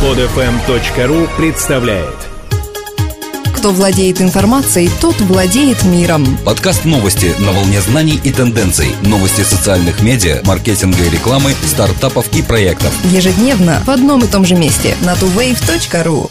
Подфм.ру представляет Кто владеет информацией, тот владеет миром. Подкаст новости на волне знаний и тенденций. Новости социальных медиа, маркетинга и рекламы, стартапов и проектов. Ежедневно в одном и том же месте на tuwave.ru.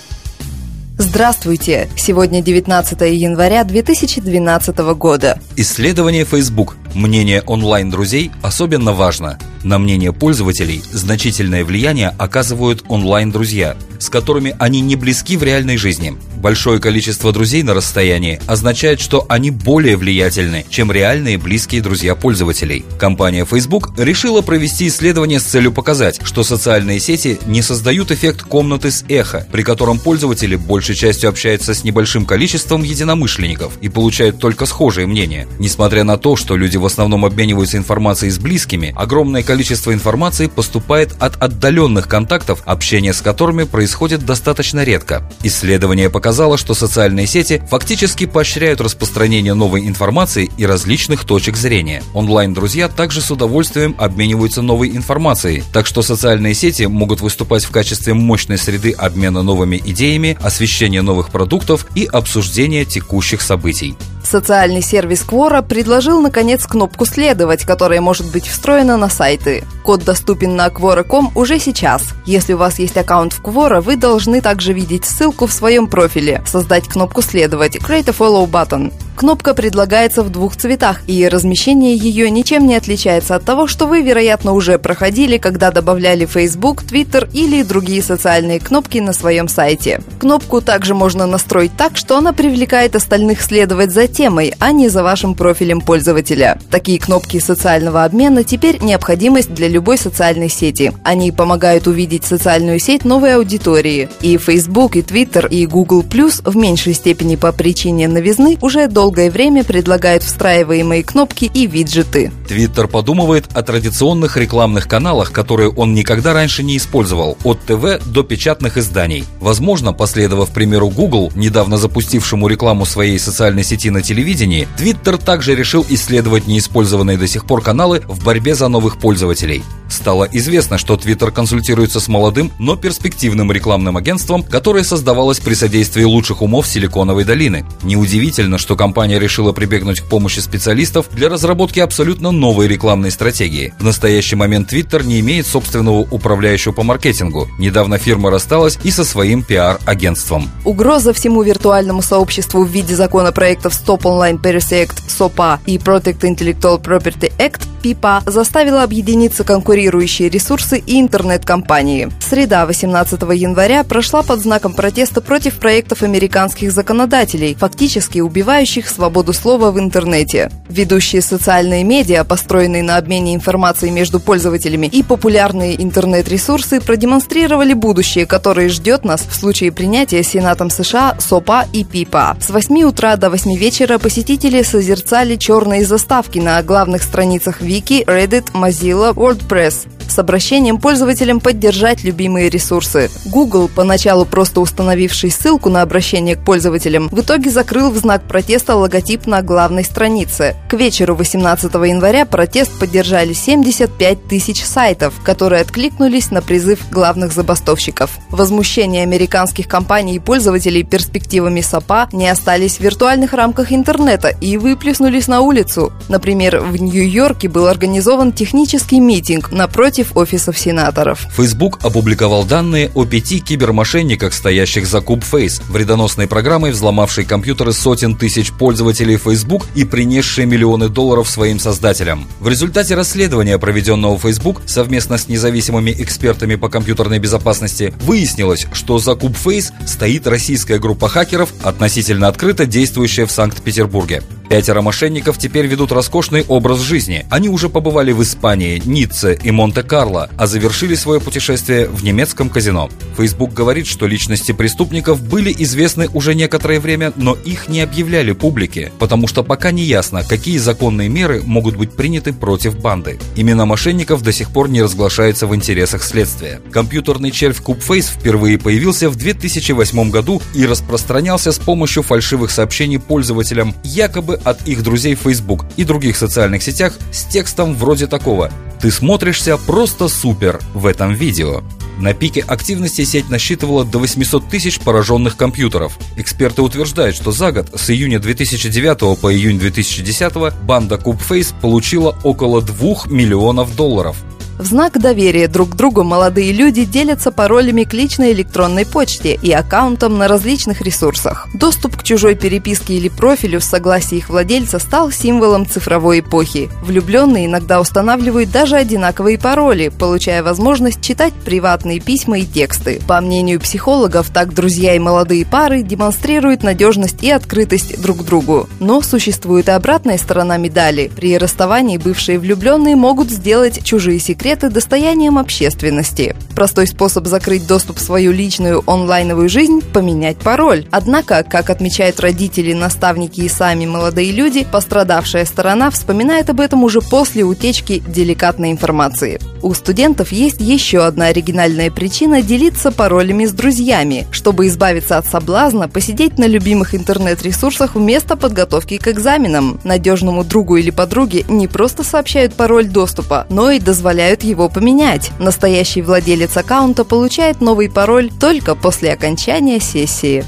Здравствуйте! Сегодня 19 января 2012 года. Исследование Facebook. Мнение онлайн-друзей особенно важно. На мнение пользователей значительное влияние оказывают онлайн-друзья, с которыми они не близки в реальной жизни. Большое количество друзей на расстоянии означает, что они более влиятельны, чем реальные близкие друзья пользователей. Компания Facebook решила провести исследование с целью показать, что социальные сети не создают эффект комнаты с эхо, при котором пользователи большей частью общаются с небольшим количеством единомышленников и получают только схожие мнения. Несмотря на то, что люди в основном обмениваются информацией с близкими, огромное количество информации поступает от отдаленных контактов, общение с которыми происходит достаточно редко. Исследование показало, что социальные сети фактически поощряют распространение новой информации и различных точек зрения. Онлайн-друзья также с удовольствием обмениваются новой информацией, так что социальные сети могут выступать в качестве мощной среды обмена новыми идеями, освещения новых продуктов и обсуждения текущих событий. Социальный сервис Quora предложил, наконец, кнопку «Следовать», которая может быть встроена на сайты. Код доступен на Quora.com уже сейчас. Если у вас есть аккаунт в Quora, вы должны также видеть ссылку в своем профиле. Создать кнопку «Следовать» Create a Follow Button. Кнопка предлагается в двух цветах, и размещение ее ничем не отличается от того, что вы, вероятно, уже проходили, когда добавляли Facebook, Twitter или другие социальные кнопки на своем сайте. Кнопку также можно настроить так, что она привлекает остальных следовать за темой, а не за вашим профилем пользователя. Такие кнопки социального обмена теперь необходимость для любой социальной сети. Они помогают увидеть социальную сеть новой аудитории. И Facebook, и Twitter, и Google в меньшей степени по причине новизны уже долго долгое время предлагают встраиваемые кнопки и виджеты. Твиттер подумывает о традиционных рекламных каналах, которые он никогда раньше не использовал, от ТВ до печатных изданий. Возможно, последовав примеру Google, недавно запустившему рекламу своей социальной сети на телевидении, Твиттер также решил исследовать неиспользованные до сих пор каналы в борьбе за новых пользователей. Стало известно, что Twitter консультируется с молодым, но перспективным рекламным агентством, которое создавалось при содействии лучших умов Силиконовой долины. Неудивительно, что компания решила прибегнуть к помощи специалистов для разработки абсолютно новой рекламной стратегии. В настоящий момент Twitter не имеет собственного управляющего по маркетингу. Недавно фирма рассталась и со своим пиар-агентством. Угроза всему виртуальному сообществу в виде законопроектов Stop Online Piracy Act SOPA и Protect Intellectual Property Act ПИПА заставила объединиться конкурирующие ресурсы и интернет-компании. Среда 18 января прошла под знаком протеста против проектов американских законодателей, фактически убивающих свободу слова в интернете. Ведущие социальные медиа, построенные на обмене информацией между пользователями и популярные интернет-ресурсы продемонстрировали будущее, которое ждет нас в случае принятия Сенатом США СОПА и ПИПА. С 8 утра до 8 вечера посетители созерцали черные заставки на главных страницах Вики, Reddit, Mozilla, WordPress с обращением пользователям поддержать любимые ресурсы. Google, поначалу просто установивший ссылку на обращение к пользователям, в итоге закрыл в знак протеста логотип на главной странице. К вечеру 18 января протест поддержали 75 тысяч сайтов, которые откликнулись на призыв главных забастовщиков. Возмущение американских компаний и пользователей перспективами СОПа не остались в виртуальных рамках интернета и выплеснулись на улицу. Например, в Нью-Йорке был организован технический митинг напротив офисов сенаторов. Facebook опубликовал данные о пяти кибермошенниках, стоящих за Кубфейс, вредоносной программой, взломавшей компьютеры сотен тысяч пользователей Facebook и принесшей миллионы долларов своим создателям. В результате расследования, проведенного Facebook совместно с независимыми экспертами по компьютерной безопасности, выяснилось, что за Кубфейс стоит российская группа хакеров, относительно открыто действующая в Санкт-Петербурге. Пятеро мошенников теперь ведут роскошный образ жизни. Они уже побывали в Испании, Ницце и Монте-Карло, а завершили свое путешествие в немецком казино. Facebook говорит, что личности преступников были известны уже некоторое время, но их не объявляли публике, потому что пока не ясно, какие законные меры могут быть приняты против банды. Имена мошенников до сих пор не разглашаются в интересах следствия. Компьютерный червь Кубфейс впервые появился в 2008 году и распространялся с помощью фальшивых сообщений пользователям, якобы от их друзей в Facebook и других социальных сетях с текстом вроде такого «Ты смотришься просто супер в этом видео». На пике активности сеть насчитывала до 800 тысяч пораженных компьютеров. Эксперты утверждают, что за год с июня 2009 по июнь 2010 банда Кубфейс получила около 2 миллионов долларов. В знак доверия друг к другу молодые люди делятся паролями к личной электронной почте и аккаунтам на различных ресурсах. Доступ к чужой переписке или профилю в согласии их владельца стал символом цифровой эпохи. Влюбленные иногда устанавливают даже одинаковые пароли, получая возможность читать приватные письма и тексты. По мнению психологов, так друзья и молодые пары демонстрируют надежность и открытость друг к другу. Но существует и обратная сторона медали. При расставании бывшие влюбленные могут сделать чужие секреты секреты достоянием общественности. Простой способ закрыть доступ в свою личную онлайновую жизнь – поменять пароль. Однако, как отмечают родители, наставники и сами молодые люди, пострадавшая сторона вспоминает об этом уже после утечки деликатной информации. У студентов есть еще одна оригинальная причина делиться паролями с друзьями, чтобы избавиться от соблазна посидеть на любимых интернет-ресурсах вместо подготовки к экзаменам. Надежному другу или подруге не просто сообщают пароль доступа, но и дозволяют его поменять. Настоящий владелец аккаунта получает новый пароль только после окончания сессии.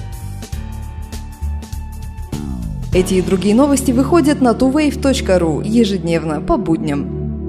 Эти и другие новости выходят на tuwave.ru ежедневно по будням.